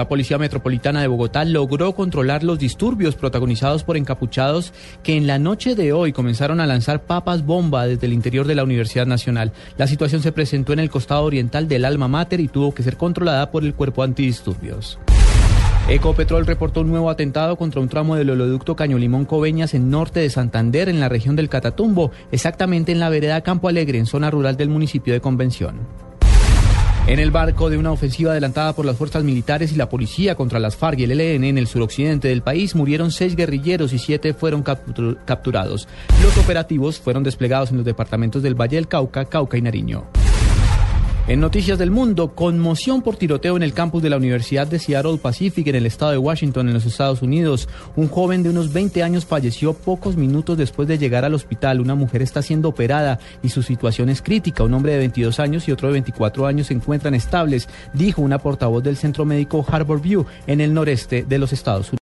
La Policía Metropolitana de Bogotá logró controlar los disturbios protagonizados por encapuchados que en la noche de hoy comenzaron a lanzar papas bomba desde el interior de la Universidad Nacional. La situación se presentó en el costado oriental del Alma Mater y tuvo que ser controlada por el cuerpo antidisturbios. Ecopetrol reportó un nuevo atentado contra un tramo del oleoducto Caño Limón Coveñas en norte de Santander, en la región del Catatumbo, exactamente en la vereda Campo Alegre, en zona rural del municipio de Convención. En el barco de una ofensiva adelantada por las fuerzas militares y la policía contra las FARC y el ELN en el suroccidente del país murieron seis guerrilleros y siete fueron capturados. Los operativos fueron desplegados en los departamentos del Valle del Cauca, Cauca y Nariño. En Noticias del Mundo, conmoción por tiroteo en el campus de la Universidad de Seattle Pacific en el estado de Washington, en los Estados Unidos. Un joven de unos 20 años falleció pocos minutos después de llegar al hospital. Una mujer está siendo operada y su situación es crítica. Un hombre de 22 años y otro de 24 años se encuentran estables, dijo una portavoz del centro médico Harbor View en el noreste de los Estados Unidos.